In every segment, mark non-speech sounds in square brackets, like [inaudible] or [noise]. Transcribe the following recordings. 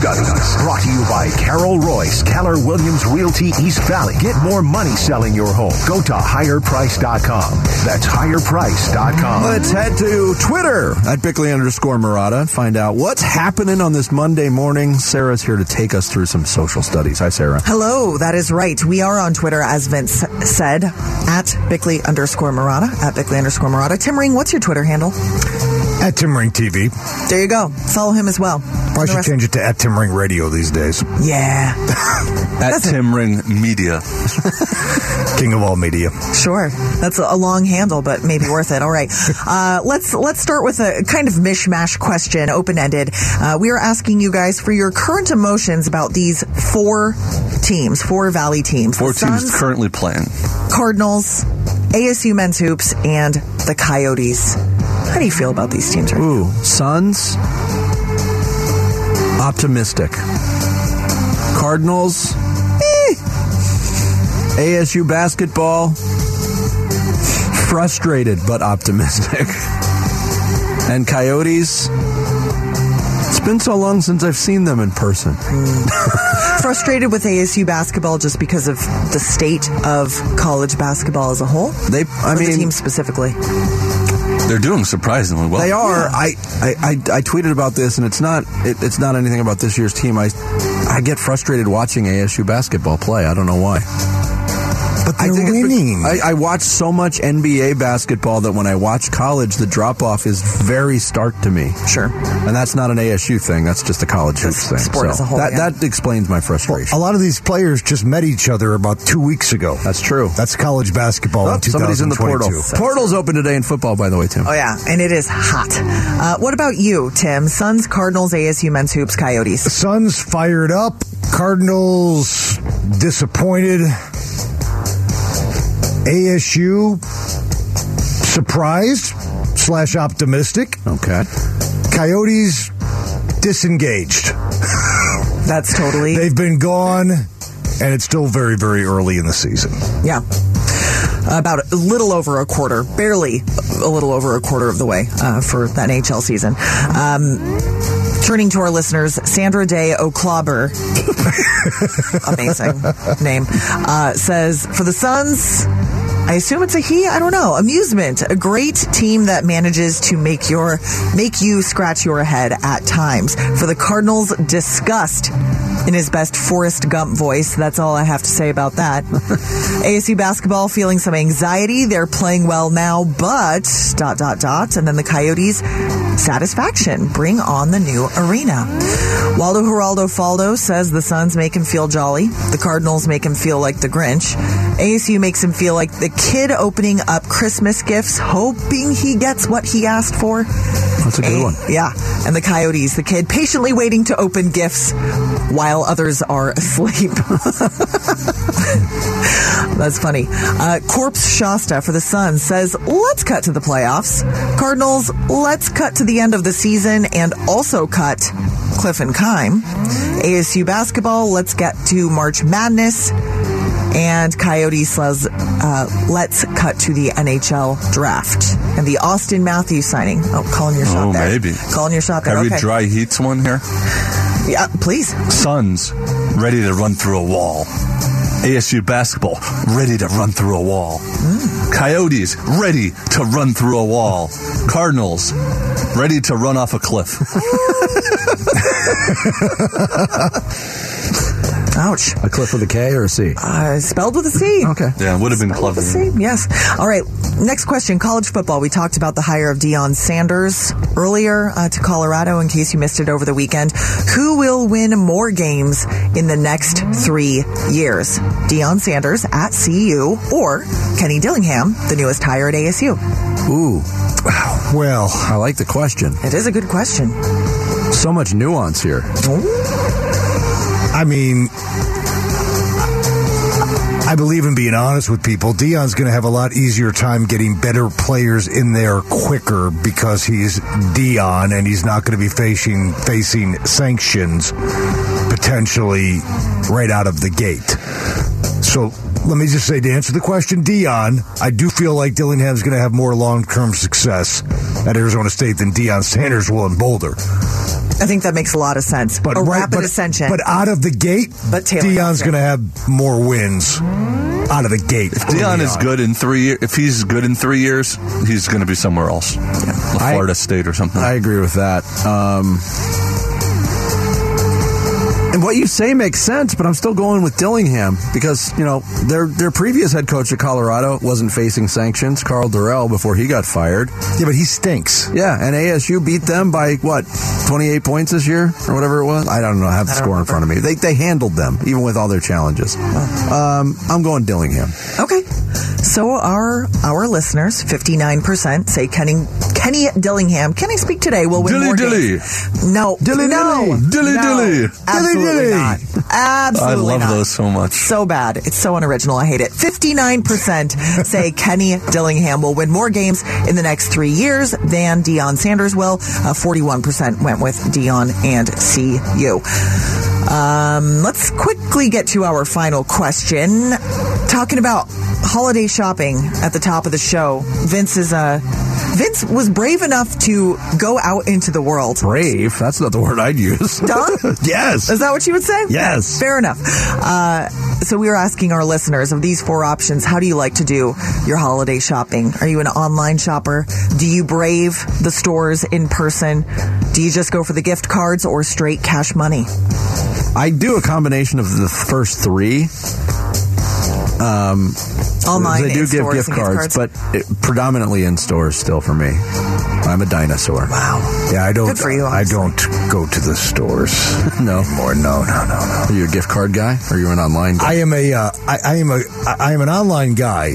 Studies. Brought to you by Carol Royse, Keller Williams Realty East Valley. Get more money selling your home. Go to higherprice.com. That's higherprice.com. Let's head to Twitter at Bickley underscore Marotta and find out what's happening on this Monday morning. Sarah's here to take us through some social studies. Hi, Sarah. Hello, that is right. We are on Twitter, as Vince said, at Bickley underscore Marotta, at Bickley underscore Marotta. Tim Ring, what's your Twitter handle? At Tim Ring TV. There you go. Follow him as well. I should change it to at Tim Ring Radio these days. Yeah. [laughs] At Tim Ring Media. [laughs] King of all media. Sure, that's a long handle, but maybe worth it. All right, [laughs] uh, let's let's start with a kind of mishmash question, open ended. Uh, we are asking you guys for your current emotions about these four teams, four Valley teams, Four the teams Suns, currently playing. Cardinals, ASU men's hoops, and the Coyotes. How do you feel about these teams? Right? Ooh, Suns. Optimistic. Cardinals. eh. ASU basketball. Frustrated but optimistic. [laughs] And Coyotes. It's been so long since I've seen them in person. [laughs] Frustrated with ASU basketball just because of the state of college basketball as a whole. They, I Or the mean, team specifically. They're doing surprisingly well. They are. I, I, I, I tweeted about this, and it's not it, it's not anything about this year's team. I I get frustrated watching ASU basketball play. I don't know why. But I they're think winning. be- I, I watch so much NBA basketball that when I watch college, the drop off is very stark to me. Sure. And that's not an ASU thing. That's just a college hoops thing. sport as a whole, That, yeah. that explains my frustration. a lot of these players just met each other about two weeks ago. That's true. That's college basketball Oh, in somebody's in the portal. 2022. Portal's open today in football, by the way, Tim. Oh yeah, and it is hot. Uh, what about you, Tim? Suns, Cardinals, ASU men's hoops, Coyotes. Suns fired up. Cardinals disappointed. ASU surprised slash optimistic. Okay. Coyotes disengaged. That's totally They've been gone, and it's still very, very early in the season. yeah. About a little over a quarter, barely a little over a quarter of the way uh, for that NHL season. Um, turning to our listeners, Sandra Day O'Clobber, [laughs] amazing name, uh, says for the Suns. I assume it's a he. I don't know. Amusement, a great team that manages to make your make you scratch your head at times. For the Cardinals, disgust in his best Forrest Gump voice. That's all I have to say about that. [laughs] ASU basketball feeling some anxiety. They're playing well now, but dot dot dot. And then the Coyotes, satisfaction. Bring on the new arena. Waldo Geraldo Faldo says the Suns make him feel jolly. The Cardinals make him feel like the Grinch. ASU makes him feel like the kid opening up Christmas gifts, hoping he gets what he asked for. That's a good A- one. Yeah. And the Coyotes, the kid patiently waiting to open gifts while others are [laughs] asleep. [laughs] That's funny. Uh, Corpse Shasta for the Suns says, let's cut to the playoffs. Cardinals, let's cut to the end of the season and also cut Cliff and Keim. ASU basketball, let's get to March Madness. And Coyote says, uh, let's cut to the NHL draft and the Auston Matthews signing. Oh, calling your shot Oh, there. maybe. Calling your shot there. Read Okay. Dry Heat's one here? Yeah, please. Suns ready to run through a wall. ASU basketball ready to run through a wall. Coyotes ready to run through a wall. Cardinals ready to run off a cliff. [laughs] Ouch. A cliff with a K or a C? Uh, spelled with a C. Okay. Yeah, it would have been Spelled with clever. a C. Yes. All right. Next question. College football. We talked about the hire of Deion Sanders earlier uh, to Colorado. In case you missed it over the weekend, who will win more games in the next three years? Deion Sanders at CU or Kenny Dillingham, the newest hire at ASU? Ooh, [sighs] Well, I like the question. It is a good question. So much nuance here. I mean, I believe in being honest with people. Deion's going to have a lot easier time getting better players in there quicker because he's Deion and he's not going to be facing facing sanctions potentially right out of the gate. So let me just say to answer the question, Deion, I do feel like Dillingham's going to have more long term success at Arizona State than Deion Sanders will in Boulder. I think that makes a lot of sense. But a right- rapid but, ascension. But out of the gate, But Taylor Deion's going to have more wins out of the gate. If Deion is good in three years. If he's good in three years, he's going to be somewhere else, I- Florida State or something. I agree with that. Um, and what you say makes sense, but I'm still going with Dillingham because you know their their previous head coach at Colorado wasn't facing sanctions, Karl Dorrell, before he got fired. Yeah, but he stinks. Yeah, and ASU beat them by what 28 points this year or whatever it was. I don't know. I have the I don't score in front of me. They they handled them even with all their challenges. Um, I'm going Dillingham. Okay. So our our listeners, 59% say Kenny Kenny Dillingham. Can I speak today? Will win Dilly more dilly. games. No. Dilly no. dilly. Dilly no. dilly. Absolutely Dilly not. Absolutely I love not. those so much. So bad. It's so unoriginal. I hate it. 59% say [laughs] Kenny Dillingham will win more games in the next three years than Deion Sanders will. Uh, 41% went with Deion and CU. Um, let's quickly get to our final question. Talking about holiday shopping at the top of the show. Vince is uh, Vince was brave enough to go out into the world. Brave. That's not the word I'd use. Don? [laughs] yes. Is that what you would say? Yes. Fair enough. Uh, so we were asking our listeners of these four options, how do you like to do your holiday shopping? Are you an online shopper? Do you brave the stores in person? Do you just go for the gift cards or straight cash money? I do a combination of the first three. Um, Online, they do in give stores gift and cards, but it, predominantly in stores still for me. I'm a dinosaur. Wow. Yeah, I don't. Good for you, I don't go to the stores [laughs] No. anymore. No, no, no, no. Are you a gift card guy? Or are you an online guy? I am a. Uh, I, I am a. I am an online guy.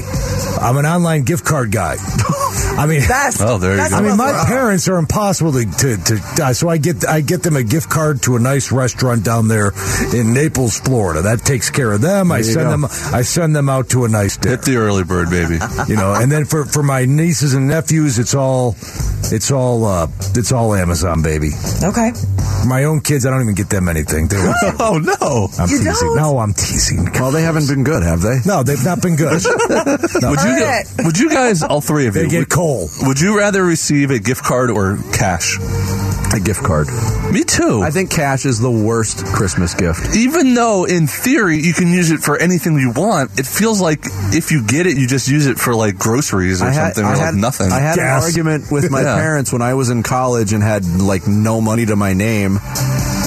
I'm an online gift card guy. [laughs] I mean, Best. Oh, there you go. I mean, my parents are impossible to, to, to uh, so I get I get them a gift card to a nice restaurant down there in Naples, Florida. That takes care of them. I There you send go. them I send them out to a nice dinner. Hit the early bird, baby. [laughs] you know, and then for, for my nieces and nephews, it's all it's all uh, it's all Amazon, baby. Okay. My own kids, I don't even get them anything. They don't- [laughs] oh no! I'm You teasing. don't? No, I'm teasing. well, they haven't been good, have they? No, they've not been good. No. [laughs] Would you All right. would you guys all three of They you get would, you rather receive a gift card or cash? A gift card. Me too. I think cash is the worst Christmas gift. even though in theory you can use it for anything you want, it feels like if you get it, you just use it for like groceries or something or like nothing. I had Gas. an argument with [laughs] my Yeah. parents when I was in college and had like no money to my name.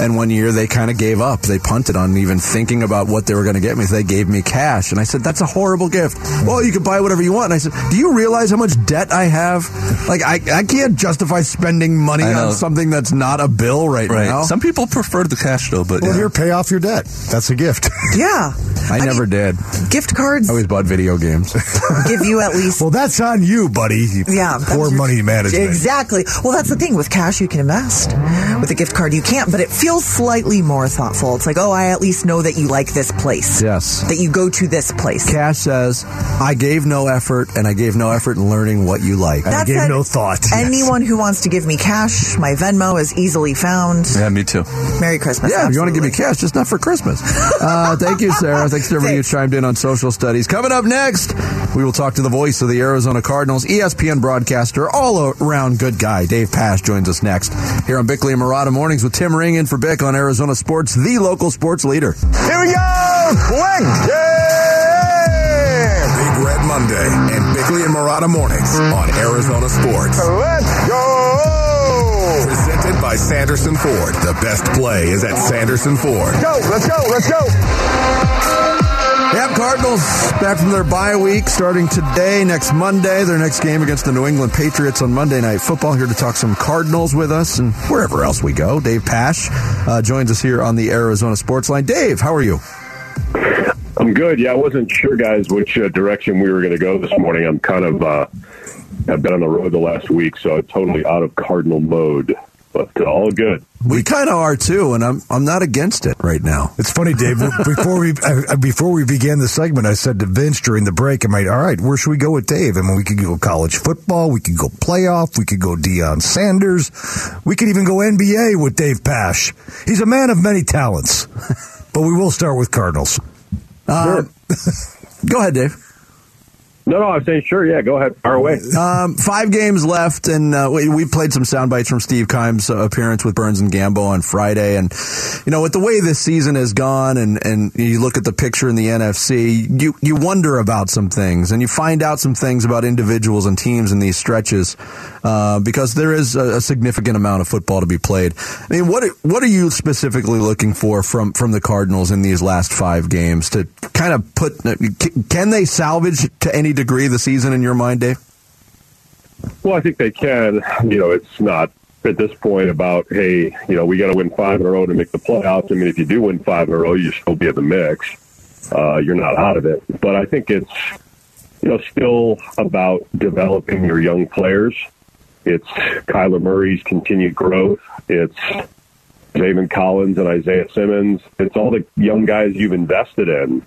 And one year they kind of gave up. They punted on even thinking about what they were going to get me. So they gave me cash. And I said, that's a horrible gift. Well, you can buy whatever you want. And I said, do you realize how much debt I have? Like, I, I can't justify spending money on something that's not a bill right, right. now. Some people prefer the cash though, but Well, yeah. here, pay off your debt. That's a gift. Yeah. I, never did. Gift cards I always bought video games. [laughs] give you at least well, that's on you, buddy. Yeah, that's Poor your- money management. Exactly. Well, that's the thing with cash, you can invest. With a gift card, you can't. But it feels slightly more thoughtful. It's like, oh, I at least know that you like this place. yes. That you go to this place. Cash says, I gave no effort and I gave no effort in learning what you like. I gave said, no thought. Yes. [laughs] Anyone who wants to give me cash, my Venmo is easily found. yeah, me too. Merry Christmas. Yeah, if you want to give me cash, just not for Christmas. Uh, thank you, Sarah. [laughs] Thanks to everybody who chimed in on social studies. Coming up next, we will talk to the voice of the Arizona Cardinals, ESPN broadcaster, all around good guy. Dave Pasch joins us next here on Bickley and Marotta Mornings with Tim Ring in for Bick on Arizona Sports, the local sports leader. Here we go! Quick! Yeah! Big Red Monday and Bickley and Marotta Mornings on Arizona Sports. Let's go! Presented by Sanderson Ford. The best play is at Sanderson Ford. Go! Let's go! Let's go! Yep, Cardinals back from their bye week starting today, next Monday. Their next game against the New England Patriots on Monday Night Football. Here to talk some Cardinals with us and wherever else we go. Dave Pasch uh, joins us here on the Arizona Sports Line. Dave, how are you? I'm good. Yeah, I wasn't sure, guys, which uh, direction we were going to go this morning. I'm kind of, uh, I've been on the road the last week, so I'm totally out of Cardinal mode, but uh, all good. We kind of are too, and I'm I'm not against it right now. It's funny, Dave. Before we uh, before we began the segment, I said to Vince during the break, "I'm like, all right, where should we go with Dave? I mean, we could go college football, we could go playoff, we could go Deion Sanders, we could even go NBA with Dave Pasch. He's a man of many talents, but we will start with Cardinals. Uh, [laughs] go ahead, Dave. No, no, I'm saying sure. Yeah, go ahead. Fire away. Um, five games left, and uh, we, we played some sound bites from Steve Keim's appearance with Burns and Gambo on Friday. And you know, with the way this season has gone, and and you look at the picture in the NFC, you you wonder about some things, and you find out some things about individuals and teams in these stretches, uh, because there is a, a significant amount of football to be played. I mean, what what are you specifically looking for from from the Cardinals in these last five games to kind of put? Can they salvage to any degree the season in your mind, Dave? Well, I think they can. You know, it's not at this point about hey, you know, we got to win five in a row to make the playoffs. I mean, if you do win five in a row, you still be in the mix. Uh, you're not out of it. But I think it's you know still about developing your young players. It's Kyler Murray's continued growth. It's Zaven Collins and Isaiah Simmons. It's all the young guys you've invested in.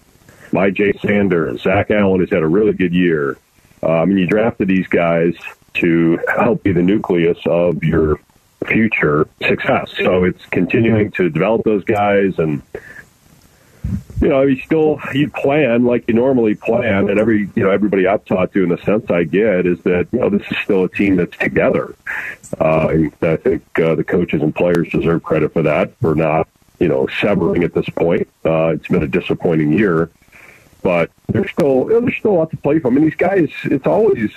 Myjai Sanders, Zach Allen has had a really good year. I mean, you drafted these guys to help be the nucleus of your future success. So it's continuing to develop those guys and you know, you still you plan like you normally plan, and every you know everybody I've talked to, in the sense I get, is that you know this is still a team that's together. Uh, and I think uh, the coaches and players deserve credit for that for not you know severing at this point. Uh, it's been a disappointing year, but there's still there's still a lot to play for. I mean, these guys, it's always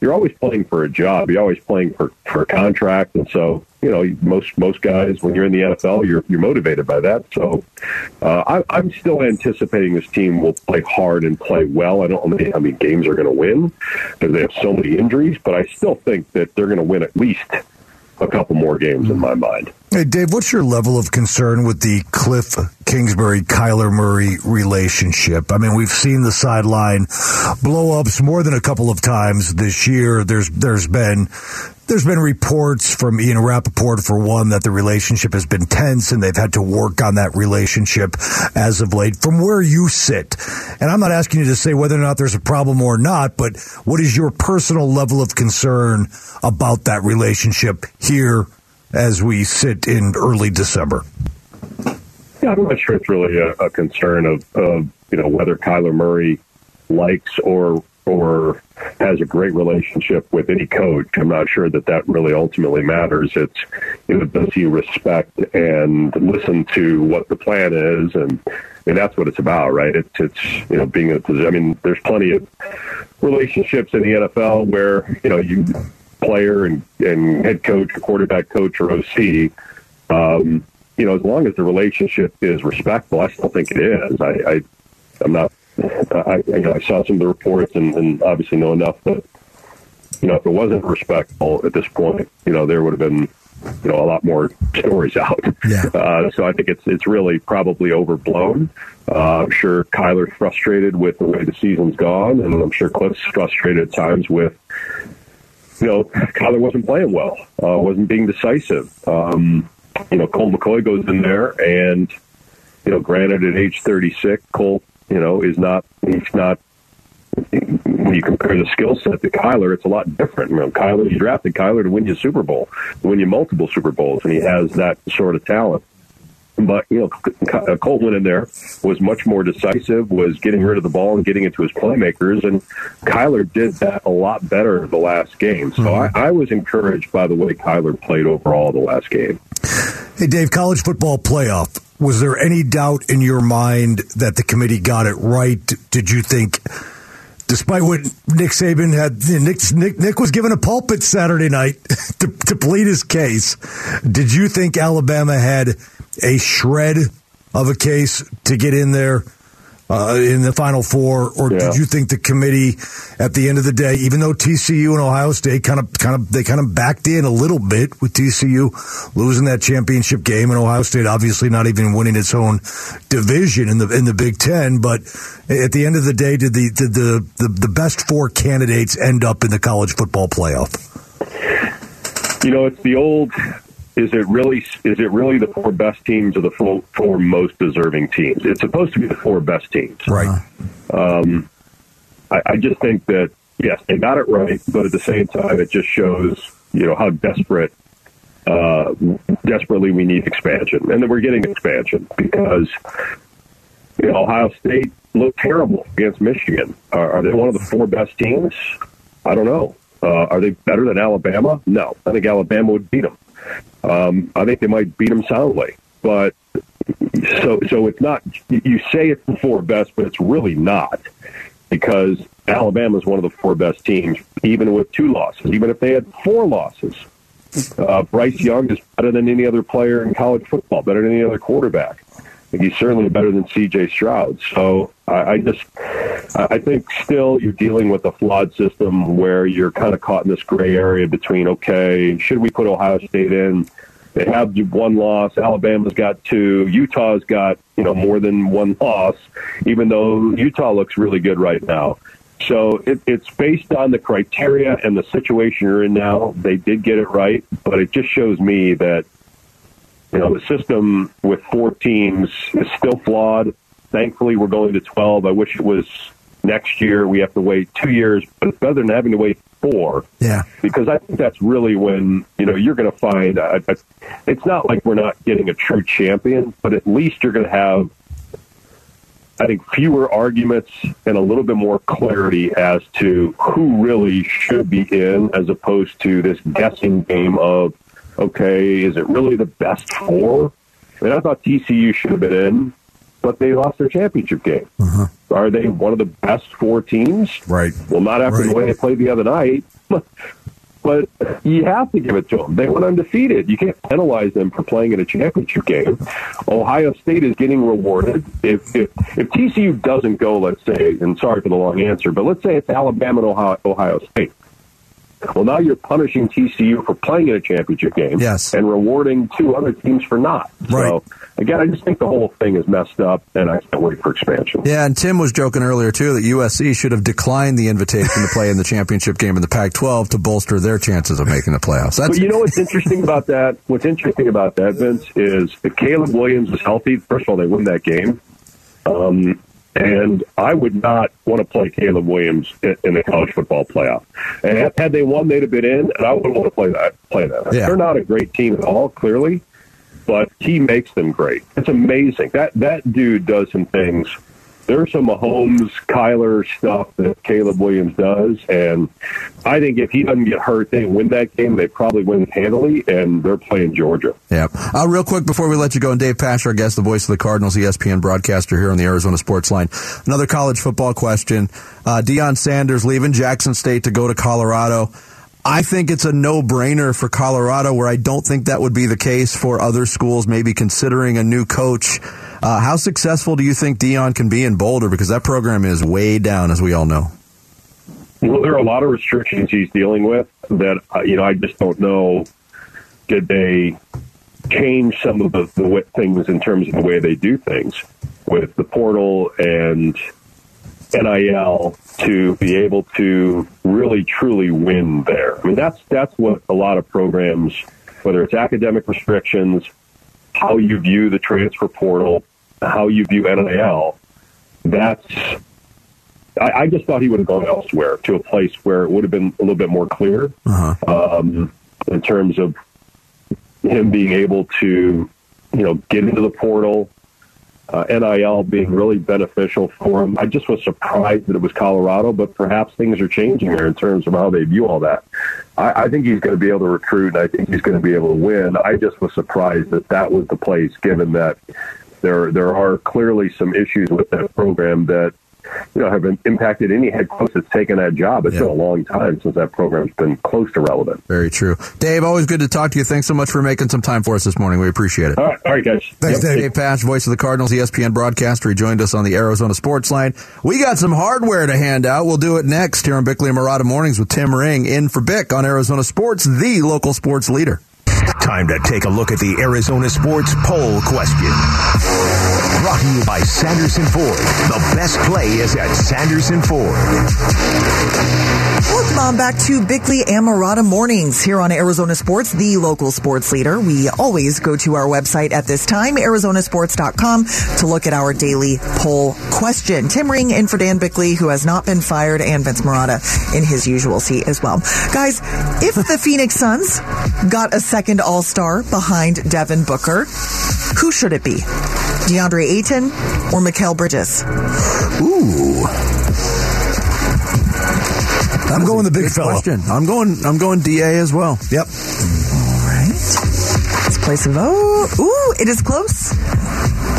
you're always playing for a job. You're always playing for for a contract, and so you know most most guys when you're in the NFL, you're you're motivated by that. So uh, I, I'm still anticipating this team will play hard and play well. I don't know how many games are going to win because they have so many injuries, but I still think that they're going to win at least a couple more games in my mind. Hey, Dave, what's your level of concern with the Cliff Kingsbury Kyler Murray relationship? I mean, we've seen the sideline blow ups more than a couple of times this year. There's there's been there's been reports from Ian Rapoport, for one, that the relationship has been tense and they've had to work on that relationship as of late. From where you sit, and I'm not asking you to say whether or not there's a problem or not, but what is your personal level of concern about that relationship here as we sit in early December? Yeah, I'm not sure it's really a, a concern of, of you know whether Kyler Murray likes or or has a great relationship with any coach. I'm not sure that that really ultimately matters. It's you know does he respect and listen to what the plan is, and mean that's what it's about, right? It's it's you know being in a. I mean, there's plenty of relationships in the NFL where you know you player and, and head coach or quarterback coach or OC. Um, you know, as long as the relationship is respectful, I still think it is. I, I I'm not I, you know, I saw some of the reports and, and obviously know enough that, you know, if it wasn't respectful at this point, you know, there would have been, you know, a lot more stories [laughs] out. Yeah. Uh, so I think it's it's really probably overblown. Uh, I'm sure Kyler's frustrated with the way the season's gone, and I'm sure Cliff's frustrated at times with, you know, Kyler wasn't playing well, uh, wasn't being decisive. Um, you know, Colt McCoy goes in there, and you know, granted at age 36, Cole, you know, is not he's not when you compare the skill set to Kyler, it's a lot different. You know, Kyler, you drafted Kyler to win you Super Bowl, to win you multiple Super Bowls, and he has that sort of talent. But you know, Colt went in there, was much more decisive, was getting rid of the ball and getting it to his playmakers, and Kyler did that a lot better the last game. So mm-hmm. I, I was encouraged by the way Kyler played overall the last game. Hey, Dave, college football playoff. Was there any doubt in your mind that the committee got it right? Did you think, despite what Nick Saban had, Nick, Nick, Nick was given a pulpit Saturday night [laughs] to, to plead his case, did you think Alabama had a shred of a case to get in there uh, in the Final Four, or yeah. did you think the committee, at the end of the day, even though TCU and Ohio State kind of, kind of, they kind of backed in a little bit with TCU losing that championship game, and Ohio State obviously not even winning its own division in the in the Big Ten, but at the end of the day, did the did the the, the best four candidates end up in the college football playoff? You know, it's the old is it really is it really the four best teams or the four, four most deserving teams? It's supposed to be the four best teams, right? Um, I, I just think that yes, they got it right, but at the same time, it just shows you know how desperate, uh, desperately we need expansion, and that we're getting expansion because you know, Ohio State looked terrible against Michigan. Are, are they one of the four best teams? I don't know. Uh, are they better than Alabama? No. I think Alabama would beat them. Um, I think they might beat them soundly. But so so it's not. You say it's the four best, but it's really not because Alabama is one of the four best teams, even with two losses. Even if they had four losses, uh, Bryce Young is better than any other player in college football, better than any other quarterback. He's certainly better than C.J. Stroud. So I, I just, I think still you're dealing with a flawed system where you're kind of caught in this gray area between okay, should we put Ohio State in? They have one loss. Alabama's got two. Utah's got you know more than one loss, even though Utah looks really good right now. So it, it's based on the criteria and the situation you're in now. They did get it right, but it just shows me that you know the system with four teams is still flawed. Thankfully, we're going to 12. I wish it was next year. We have to wait two years, but it's better than having to wait four. Yeah. Because I think that's really when, you know, you're going to find, uh, uh, it's not like we're not getting a true champion, but at least you're going to have, I think, fewer arguments and a little bit more clarity as to who really should be in as opposed to this guessing game of, okay, is it really the best four? I mean, I thought TCU should have been in, but they lost their championship game. Uh-huh. Are they one of the best four teams? Right. Well, not after Right. the way they played the other night, [laughs] but you have to give it to them. They went undefeated. You can't penalize them for playing in a championship game. Ohio State is getting rewarded. If if, if TCU doesn't go, let's say, and sorry for the long answer, but let's say it's Alabama and Ohio, Ohio State. Well, now you're punishing TCU for playing in a championship game, Yes. and rewarding two other teams for not. Right. So again, I just think the whole thing is messed up, and I can't wait for expansion. Yeah, and Tim was joking earlier too that USC should have declined the invitation to play in the championship game in the Pac-12 to bolster their chances of making the playoffs. That's But you know what's interesting about that? What's interesting about that, Vince, is if Caleb Williams is healthy, first of all, they win that game. Um, and I would not want to play Caleb Williams in, in the college football playoff. And had- had they won, they'd have been in, and I wouldn't want to play that. Play that. Yeah. They're not a great team at all, clearly, but he makes them great. It's amazing that that dude does some things. There's some Mahomes, Kyler stuff that Caleb Williams does, and I think if he doesn't get hurt, they win that game. They probably win handily, and they're playing Georgia. Yeah. Uh, real quick before we let you go, and Dave Pasch, our guest, the voice of the Cardinals, ESPN broadcaster here on the Arizona Sports Line. Another college football question. Uh, Deion Sanders leaving Jackson State to go to Colorado. I think it's a no-brainer for Colorado, where I don't think that would be the case for other schools, maybe considering a new coach. Uh, how successful do you think Deion can be in Boulder? Because that program is way down, as we all know. Well, there are a lot of restrictions he's dealing with that uh, you know I just don't know. Did they change some of the, the things in terms of the way they do things with the portal and NIL to be able to really truly win there? I mean, that's that's what a lot of programs, whether it's academic restrictions, how you view the transfer portal, how you view NIL. That's I, I just thought he would have gone elsewhere to a place where it would have been a little bit more clear um, in terms of him being able to, you know, get into the portal, uh, NIL being really beneficial for him. I just was surprised that it was Colorado, but perhaps things are changing there in terms of how they view all that. I, I think he's going to be able to recruit, and I think he's going to be able to win. I just was surprised that that was the place, given that there there are clearly some issues with that program that you know have been impacted any head coach that's taken that job. It's Yeah. been a long time since that program's been close to relevant. Very true. Dave, always good to talk to you. Thanks so much for making some time for us this morning. We appreciate it. All right, all right, guys. Thanks, Dave. Dave Pasch, voice of the Cardinals, ESPN broadcaster. He joined us on the Arizona Sports Line. We got some hardware to hand out. We'll do it next here on Bickley and Marotta Mornings with Tim Ring in for Bick on Arizona Sports, the local sports leader. Time to take a look at the Arizona Sports Poll question. Brought to you by Sanderson Ford. The best play is at Sanderson Ford. Welcome on back to Bickley and Marotta Mornings here on Arizona Sports, the local sports leader. We always go to our website at this time, arizonasports.com, to look at our daily poll question. Tim Ring in for Dan Bickley, who has not been fired, and Vince Marotta in his usual seat as well. Guys, if the [laughs] Phoenix Suns got a second All-Star behind Devin Booker, who should it be? DeAndre Ayton, or Mikal Bridges? Ooh. I'm going the big fella. question. I'm going. I'm going Da as well. Yep. Let's place a vote. Ooh, it is close.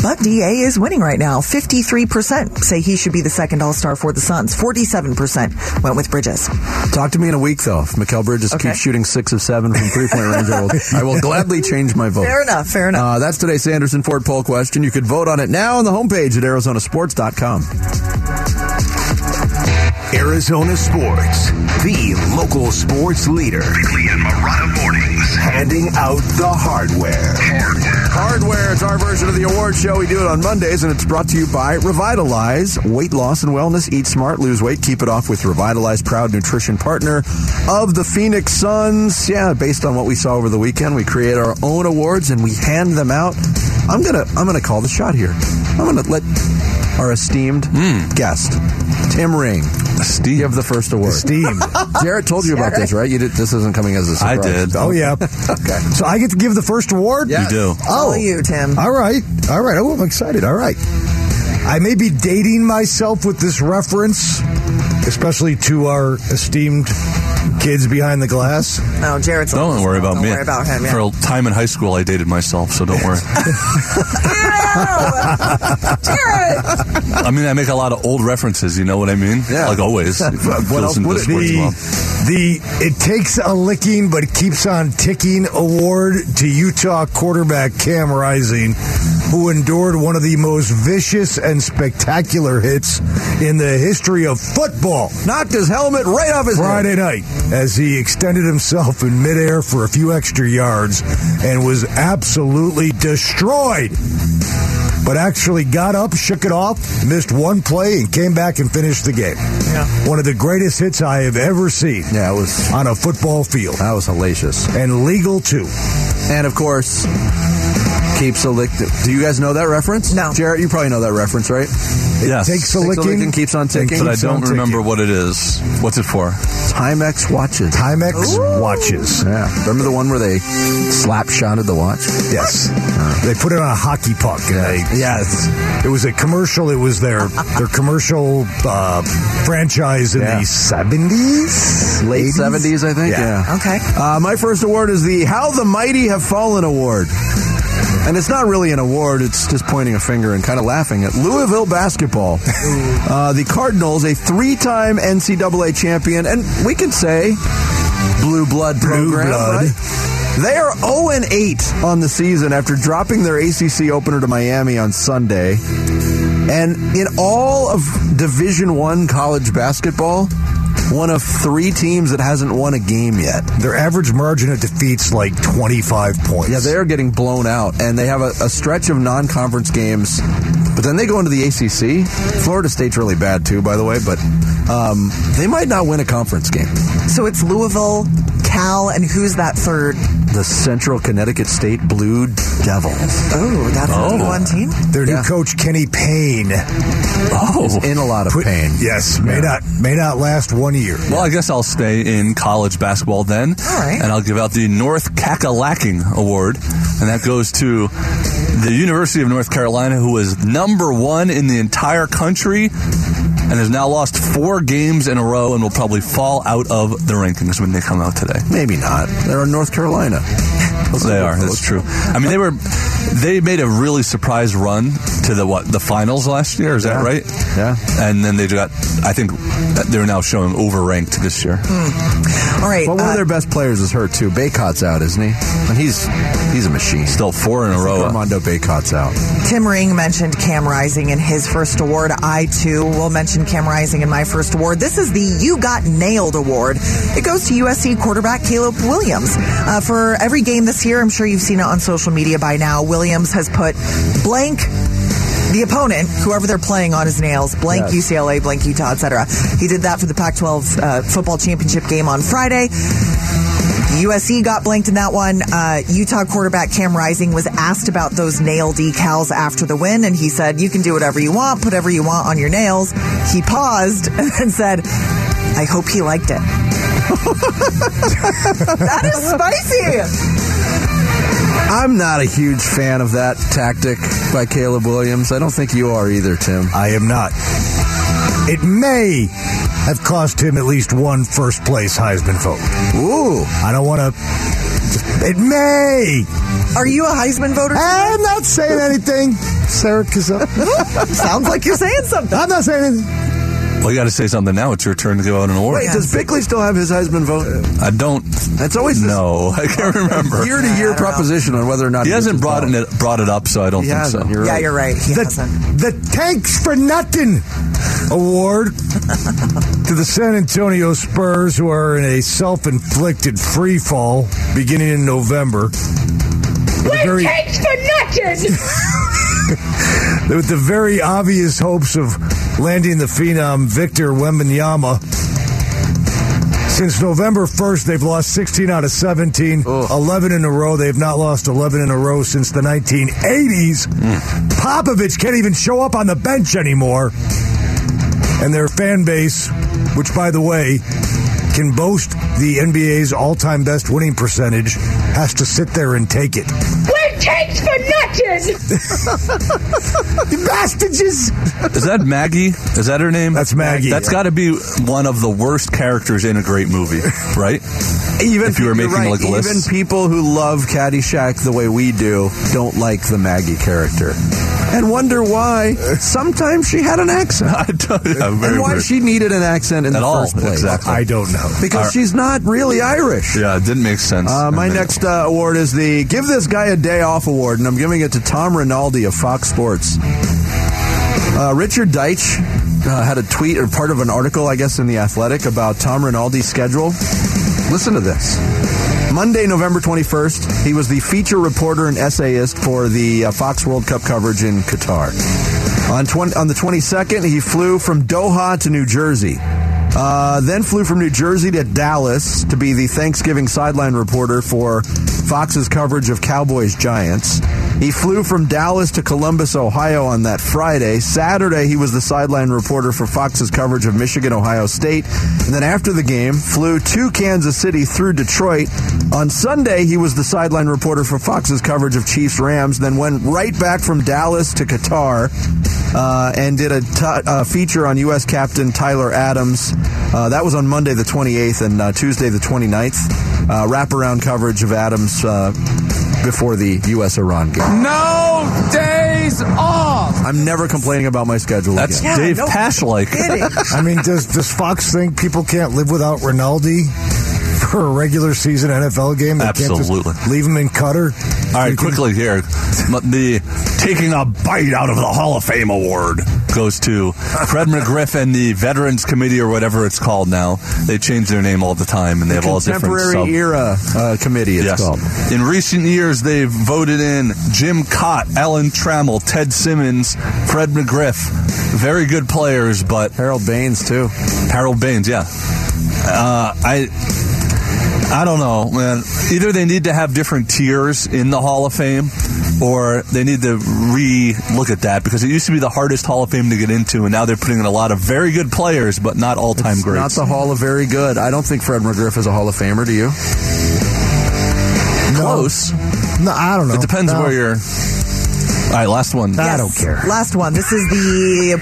But DA is winning right now. 53% say he should be the second All Star for the Suns. 47% went with Bridges. Talk to me in a week though. If Mikal Bridges Okay. keeps shooting six of seven from three point [laughs] range, I will, I will gladly change my vote. Fair enough, fair enough. Uh, that's today's Sanderson Ford poll question. You could vote on it now on the homepage at ArizonaSports.com. Arizona Sports, the local sports leader. And Marotta mornings, handing out the hardware. Hardware, it's our version of the award show. We do it on Mondays, and it's brought to you by Revitalize. Weight loss and wellness. Eat smart, lose weight, keep it off with Revitalize, proud nutrition partner of the Phoenix Suns. Yeah, based on what we saw over the weekend, we create our own awards and we hand them out. I'm gonna, I'm gonna call the shot here. I'm gonna let our esteemed hmm. guest, Tim Ring, Steve. give the first award. Steam. Jarrett told you about this, right? You did. This isn't coming as a surprise. I did. Oh yeah. [laughs] Okay. So I get to give the first award. Yeah. You do. Oh. All you, Tim. All right. All right. Oh, I'm excited. All right. I may be dating myself with this reference, especially to our esteemed kids behind the glass. No, Jared's Don't worry about don't me. worry about him. Yeah. For a time in high school, I dated myself, so don't worry. [laughs] Jared! I mean, I make a lot of old references. You know what I mean? Yeah. Like always. What else would the it sports The, the it takes a licking but keeps on ticking award to Utah quarterback Cam Rising, who endured one of the most vicious and spectacular hits in the history of football. Knocked his helmet right off his head. Friday night as he extended himself in midair for a few extra yards and was absolutely destroyed. But actually got up, shook it off, missed one play, and came back and finished the game. One of the greatest hits I have ever seen Yeah, it was on a football field. that was hellacious. And legal too. And of course, keeps a lick. Do you guys know that reference? No. Jarrett, you probably know that reference, right? Yes. Takes a Takes a licking, licking, keeps on ticking. but I don't on ticking. remember what it is. What's it for? Timex watches. Timex watches. Yeah. Remember the one where they slap shotted the watch? Yes. They put it on a hockey puck. And they, Yes. It was a commercial. It was their their commercial uh, franchise in Yeah. the seventies, Late 70s, I think. Yeah. Yeah. Okay. Uh, my first award is the How the Mighty Have Fallen Award. And it's not really an award, it's just pointing a finger and kind of laughing at Louisville basketball. uh, the Cardinals, a three time NCAA champion, and we can say blue blood Blue program. blood. right? They are 0 and 8 on the season after dropping their ACC opener to Miami on Sunday. And in all of Division One college basketball, one of three teams that hasn't won a game yet. Their average margin of defeats like twenty five points. Yeah, they are getting blown out, and they have a, a stretch of non-conference games. But then they go into the ACC. Florida State's really bad too, by the way. But um, they might not win a conference game. So it's Louisville, Cal, and who's that third? The Central Connecticut State Blue Devils Oh, that's Oh. the one team. Their new Yeah. coach Kenny Payne. Oh. is in a lot of Put- pain. Yes, may not may not last one year. Well, I guess I'll stay in college basketball then. All right. And I'll give out the North Kakalacking Award. And that goes to the University of North Carolina, who was number one in the entire country and has now lost four games in a row and will probably fall out of the rankings when they come out today. Maybe not. They're in North Carolina. They are. That's true. I mean, they were. They made a really surprise run to the what the finals last year. Is that right? Yeah. And then they got. I think they're now showing overranked this year. All right. Well, one uh, of their best players is hurt too. Bacot's out, isn't he? And he's he's a machine. Still four in a row. Armando Bacot's out. Tim Ring mentioned Cam Rising in his first award. I too will mention Cam Rising in my first award. This is the You Got Nailed award. It goes to USC quarterback Caleb Williams. Uh, for every game this year, I'm sure you've seen it on social media by now. Williams has put blank the opponent, whoever they're playing on his nails, blank Yes. UCLA, blank Utah, etc. He did that for the Pac-12 uh, football championship game on Friday. USC got blanked in that one. Uh, Utah quarterback Cam Rising was asked about those nail decals after the win, and he said, You can do whatever you want, put whatever you want on your nails. He paused [laughs] and said, I hope he liked it. [laughs] that is spicy. I'm not a huge fan of that tactic by Caleb Williams. I don't think you are either, Tim. I am not. It may have cost him at least one first place Heisman vote. Ooh. I don't want to. It may. Are you a Heisman voter? I'm not saying anything, Sarah Kazan. [laughs] Sounds like you're saying something. I'm not saying anything. Well, you got to say something now. It's your turn to go out and award. Wait, does Bickley still have his Heisman vote? I don't. That's always No, [laughs] I can't remember. year to year proproposition on whether or not He gets hasn't brought vote. it brought it up, so I don't He think hasn't. so. You're Yeah, right. you're right. He The, hasn't. the Tanks for Nothing award to the San Antonio Spurs, who are in a self inflicted free fall beginning in November. With the very- Thanks for nothing. [laughs] with the very obvious hopes of landing the phenom Victor Wembanyama. Since November 1st, they've lost 16 out of 17, 11 in a row. They have not lost 11 in a row since the 1980s. Hmm. Popovich can't even show up on the bench anymore. And their fan base, which, by the way, can boast the NBA's all time best winning percentage, has to sit there and take it. We're for nothing. [laughs] You bastages! Is that Maggie? Is that her name? That's Maggie. That's got to be one of the worst characters in a great movie, [laughs] right? Even If you were making, right, like, even people who love Caddyshack the way we do don't like the Maggie character, and wonder why. Sometimes she had an accent, [laughs] I don't, yeah, very and why weird. she needed an accent in At the all, first place. exactly. I don't know. Because Our- she's not really Irish. Yeah, it didn't make sense. Uh, my next uh, award is the Give This Guy a Day Off Award, and I'm giving it to Tom Rinaldi of Fox Sports. Uh, Richard Deitsch uh, had a tweet or part of an article, I guess, in The Athletic about Tom Rinaldi's schedule. Listen to this. Monday, November 21st, he was the feature reporter and essayist for the uh, Fox World Cup coverage in Qatar. On, 20, on the 22nd, he flew from Doha to New Jersey. Uh, then flew from New Jersey to Dallas to be the Thanksgiving sideline reporter for Fox's coverage of Cowboys Giants. He flew from Dallas to Columbus, Ohio on that Friday. Saturday, he was the sideline reporter for Fox's coverage of Michigan, Ohio State. And then after the game, flew to Kansas City through Detroit. On Sunday, he was the sideline reporter for Fox's coverage of Chiefs Rams, then went right back from Dallas to Qatar uh, and did a t- uh, feature on U.S. captain Tyler Adams. Uh, that was on Monday the 28th and uh, Tuesday the 29th. Uh, wraparound coverage of Adams uh, before the U.S. Iran game. No days off. I'm never complaining about my schedule That's again. Dave no Pasch like. I mean, does does Fox think people can't live without Rinaldi for a regular season NFL game? They Absolutely. Can't just leave him in Qatar. All right, quickly here. The taking a bite out of the Hall of Fame award goes to Fred [laughs] McGriff and the Veterans Committee or whatever it's called now. They change their name all the time and they have all different Contemporary era uh, committee, it's Yes. called. In recent years, they've voted in Jim Kaat, Alan Trammell, Ted Simmons, Fred McGriff. Very good players, but Harold Baines, too. Harold Baines, yeah. Uh, I. I don't know, man. Either they need to have different tiers in the Hall of Fame, or they need to re look at that because it used to be the hardest Hall of Fame to get into, and now they're putting in a lot of very good players, but not all time greats. Not the Hall of Very Good. I don't think Fred McGriff is a Hall of Famer, do you? Close. No, I don't know. It depends No. where you're. All right, last one. I don't care. Last one. This is the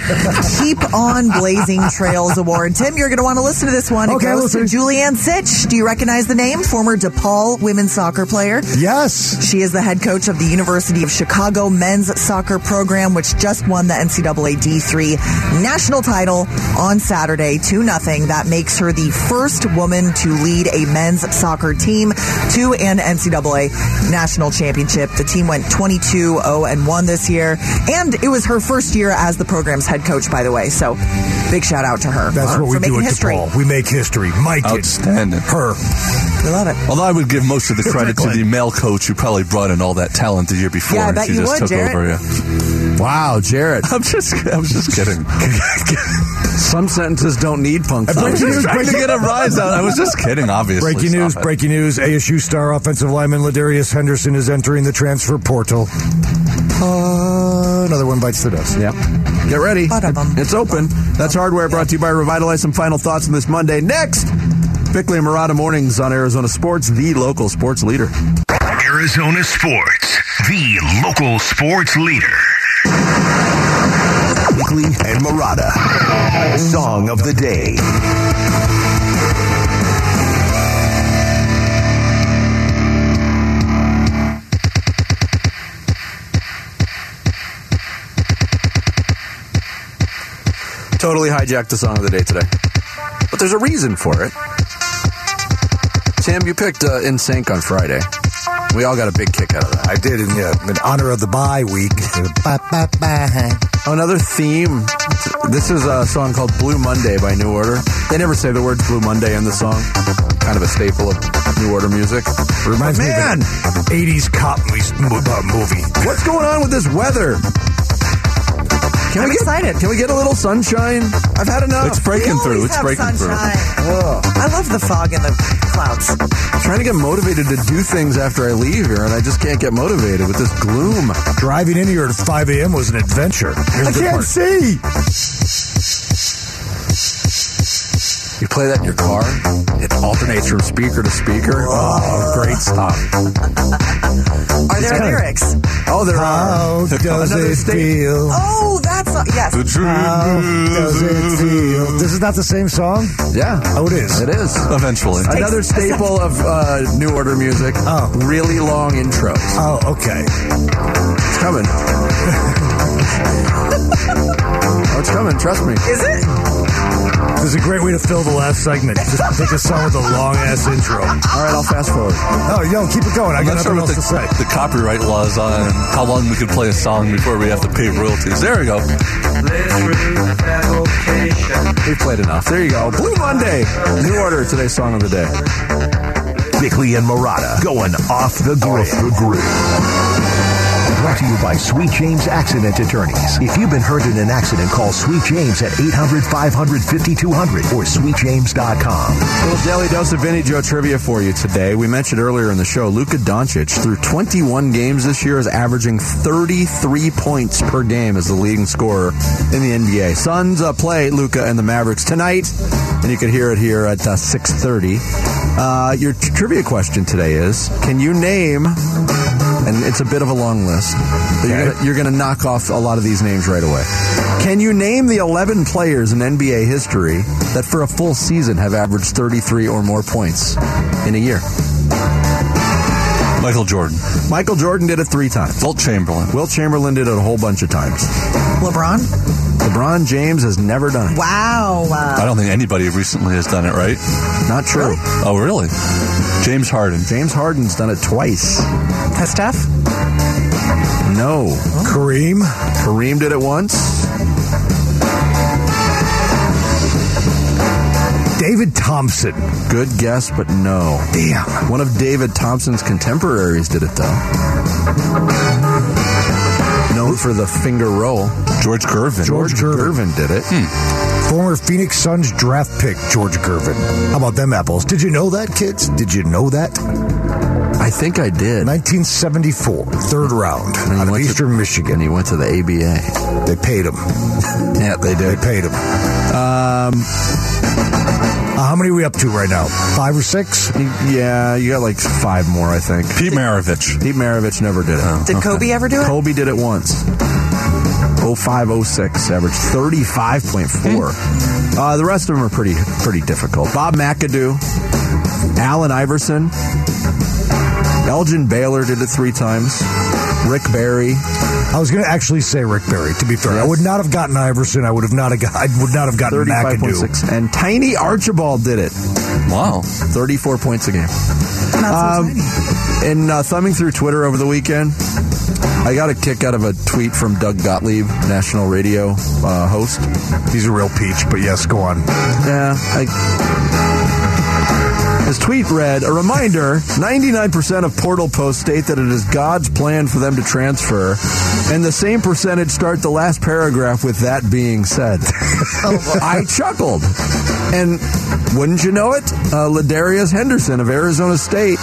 Keep On Blazing Trails Award. Tim, you're going to want to listen to this one. Okay, it goes listen. to Julianne Sitch. Do you recognize the name? Former DePaul women's soccer player. Yes. She is the head coach of the University of Chicago men's soccer program, which just won the NCAA D3 national title on Saturday, 2 nothing. That makes her the first woman to lead a men's soccer team to an NCAA national championship. The team went 22 0 and 1 this year, and it was her first year as the program's head coach, by the way. So, big shout out to her That's for, what we for do making at history. DePaul. We make history. Mike it. Outstanding. Her. We love it. Although I would give most of the credit to the male coach who probably brought in all that talent the year before. Yeah, I and bet she you just would, took Jarrett. over. Yeah. Wow, Jarrett. I'm just, I'm just kidding. [laughs] Some sentences don't need I was punctuation. just trying to get a rise out. I was just kidding, obviously. Breaking news, it. breaking news. ASU star offensive lineman Ladarius Henderson is entering the transfer portal. Uh, another one bites the dust. Yeah. Get ready. Ba-da-bum. It's open. That's hardware brought to you by Revitalize. Some final thoughts on this Monday. Next, Bickley and Marotta Mornings on Arizona Sports, the local sports leader. Arizona sports, the local sports leader. Weekly and Marotta. Song of the day. Totally hijacked the song of the day today. But there's a reason for it. Sam, you picked uh, NSYNC on Friday. We all got a big kick out of that. I did in, yeah, in honor of the bye week. Ba, ba, ba. Another theme. This is a song called Blue Monday by New Order. They never say the words Blue Monday in the song. Kind of a staple of New Order music. Reminds Man, me of an 80s cop mo- movie. what's going on with this weather? Can I'm we get, excited. Can we get a little sunshine? I've had enough. It's breaking We through. It's have breaking sunshine. Ugh. I love the fog and the clouds. I'm trying to get motivated to do things after I leave here, and I just can't get motivated with this gloom. Driving in here at 5 a.m. was an adventure. Here's I can't part. see. You play that in your car. It alternates from speaker to speaker. Oh, great stuff. Are there kinda- lyrics? Oh, there How are. does Another it state- feel? Oh, that's a, yes. The truth How does it feel? This is not the same song? Yeah. Oh, it is. It is. Eventually. Another staple of uh, New Order music. Oh. Really long intros. Oh, okay. It's coming. [laughs] oh, it's coming. Trust me. Is it? This is a great way to fill the last segment. Just take a song with a long ass intro. All right, I'll fast forward. Oh, yo, keep it going. I got not sure nothing else the, to say. the copyright laws on how long we can play a song before we have to pay royalties. There we go. We've played enough. There you go. Blue Monday. New Order. Today's song of the day. Bickley and Marotta going off the grid. Off the grid. Brought to you by Sweet James Accident Attorneys. If you've been hurt in an accident, call Sweet James at 800 500 5200 or sweetjames.com. Little daily dose of Vinny Joe trivia for you today. We mentioned earlier in the show, Luka Doncic through 21 games this year is averaging 33 points per game as the leading scorer in the NBA. Suns uh, play Luka and the Mavericks tonight, and you can hear it here at uh, 6:30. Uh, your trivia question today is: Can you name? And it's a bit of a long list. But you're, gonna, you're gonna knock off a lot of these names right away. Can you name the 11 players in NBA history that for a full season have averaged 33 or more points in a year? Michael Jordan. Michael Jordan did it three times. Wilt Chamberlain. Wilt Chamberlain did it a whole bunch of times. LeBron? LeBron James has never done it. Wow. I Uh, don't think anybody recently has done it, right? Not true. Oh, really? James Harden. James Harden's done it twice. has Steph? No. Kareem? Kareem did it once. David Thompson. Good guess, but no. Damn. One of David Thompson's contemporaries did it, though. Known for the finger roll. George Gervin. George Gervin. did it. Hmm. Former Phoenix Suns draft pick, George Gervin. How about them apples? Did you know that, kids? Did you know that? I think I did. 1974, third round, And he out of went to- Eastern And Michigan. he went to the ABA. They paid him. [laughs] Yeah, they did. They did. paid him. Um, Uh, how many are we up to right now? Five or six? yeah, you got like five more, I think. Pete Maravich. Pete Maravich never did it. Did Kobe ever do it? Kobe did it once. 05, 06, averaged 35.4. Uh, the rest of them are pretty pretty difficult. Bob McAdoo, Allen Iverson, Elgin Baylor did it three times. Rick Barry. I was going to actually say Rick Barry. To be fair, I would not have gotten Iverson. I would have not have got, I would not have gotten McAdoo. 35.6. And Tiny Archibald did it. Wow. 34 points a game. Not so Um, tiny. And uh, thumbing through Twitter over the weekend, I got a kick out of a tweet from Doug Gottlieb, national radio uh, host. He's a real peach, but yes, go on. Yeah, I. His tweet read, a reminder 99% of portal posts state that it is God's plan for them to transfer, and the same percentage start the last paragraph with that being said. [laughs] I chuckled. And wouldn't you know it, uh, Ladarius Henderson of Arizona State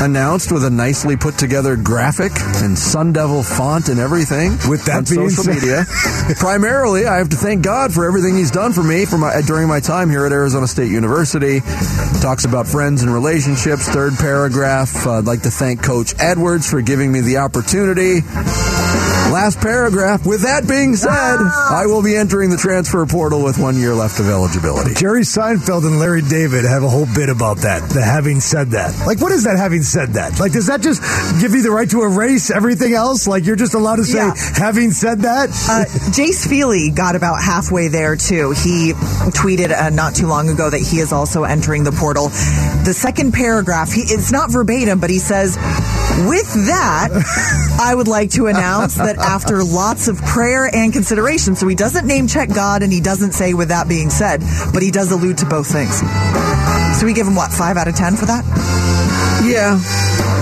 announced with a nicely put together graphic and Sun Devil font and everything. With that on being social said- media. [laughs] Primarily, I have to thank God for everything He's done for me for my, during my time here at Arizona State University. Talks about friends and relationships. Third paragraph. Uh, I'd like to thank Coach Edwards for giving me the opportunity. Last paragraph. With that being said, I will be entering the transfer portal with one year left of eligibility. Jerry Seinfeld and Larry David have a whole bit about that. The having said that. Like, what is that having said that? Like, does that just give you the right to erase everything else? Like, you're just allowed to say, Yeah. having said that? Uh, Jace Feely got about halfway there too. He tweeted uh, not too long ago that he is also entering the portal. The second paragraph, he, it's not verbatim, but he says, "With that, [laughs] I would like to announce that after lots of prayer and consideration, so he doesn't name check God and he doesn't say with that being said, but he does allude to both things. So we give him what five out of ten for that? Yeah.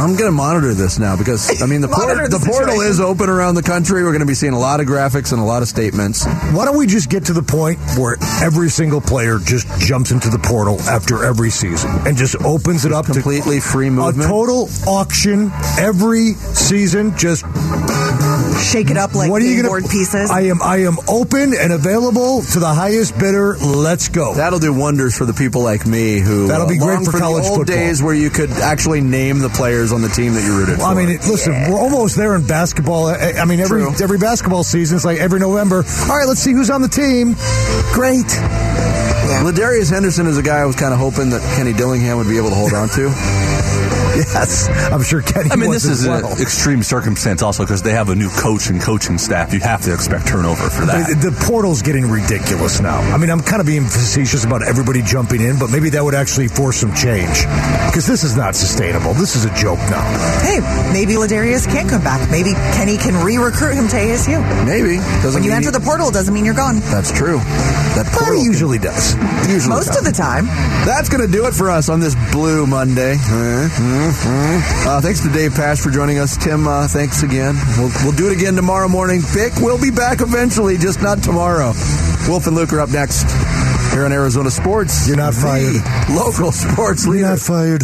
I'm going to monitor this now because, I mean, the, [laughs] the the portal is open around the country. We're going to be seeing a lot of graphics and a lot of statements. Why don't we just get to the point where every single player just jumps into the portal after every season and just opens it up Completely free to a total auction every season? Just Shake it up like what are you gonna board pieces. I am I am open and available to the highest bidder. Let's go. That'll do wonders for the people like me who That'll be uh, great long for the college old football. days where you could actually name the players on the team that you rooted Well, I mean, it, listen, we're almost there in basketball. I, I mean, every True. every basketball season, it's like every November. All right, let's see who's on the team. Great. Ladarius Henderson is a guy I was kind of hoping that Kenny Dillingham would be able to hold on to. [laughs] Yes, I'm sure Kenny. I mean, was this as is well. an extreme circumstance also because they have a new coach and coaching staff. You have to expect turnover for that. The, the portal's getting ridiculous now. I mean, I'm kind of being facetious about everybody jumping in, but maybe that would actually force some change because this is not sustainable. This is a joke now. hey, maybe Ladarius can't come back. Maybe Kenny can re-recruit him to ASU. Maybe. Doesn't When you mean enter the portal, doesn't mean you're gone. That's true. That But portal he usually does. usually Most does. of the time. That's going to do it for us on this Blue Monday. Uh-huh. Uh, thanks to Dave Pasch for joining us. Tim, uh, thanks again. We'll, we'll do it again tomorrow morning. Vic, we'll be back eventually, just not tomorrow. Wolf and Luke are up next here on Arizona Sports. You're not fired. Local sports You're not fired.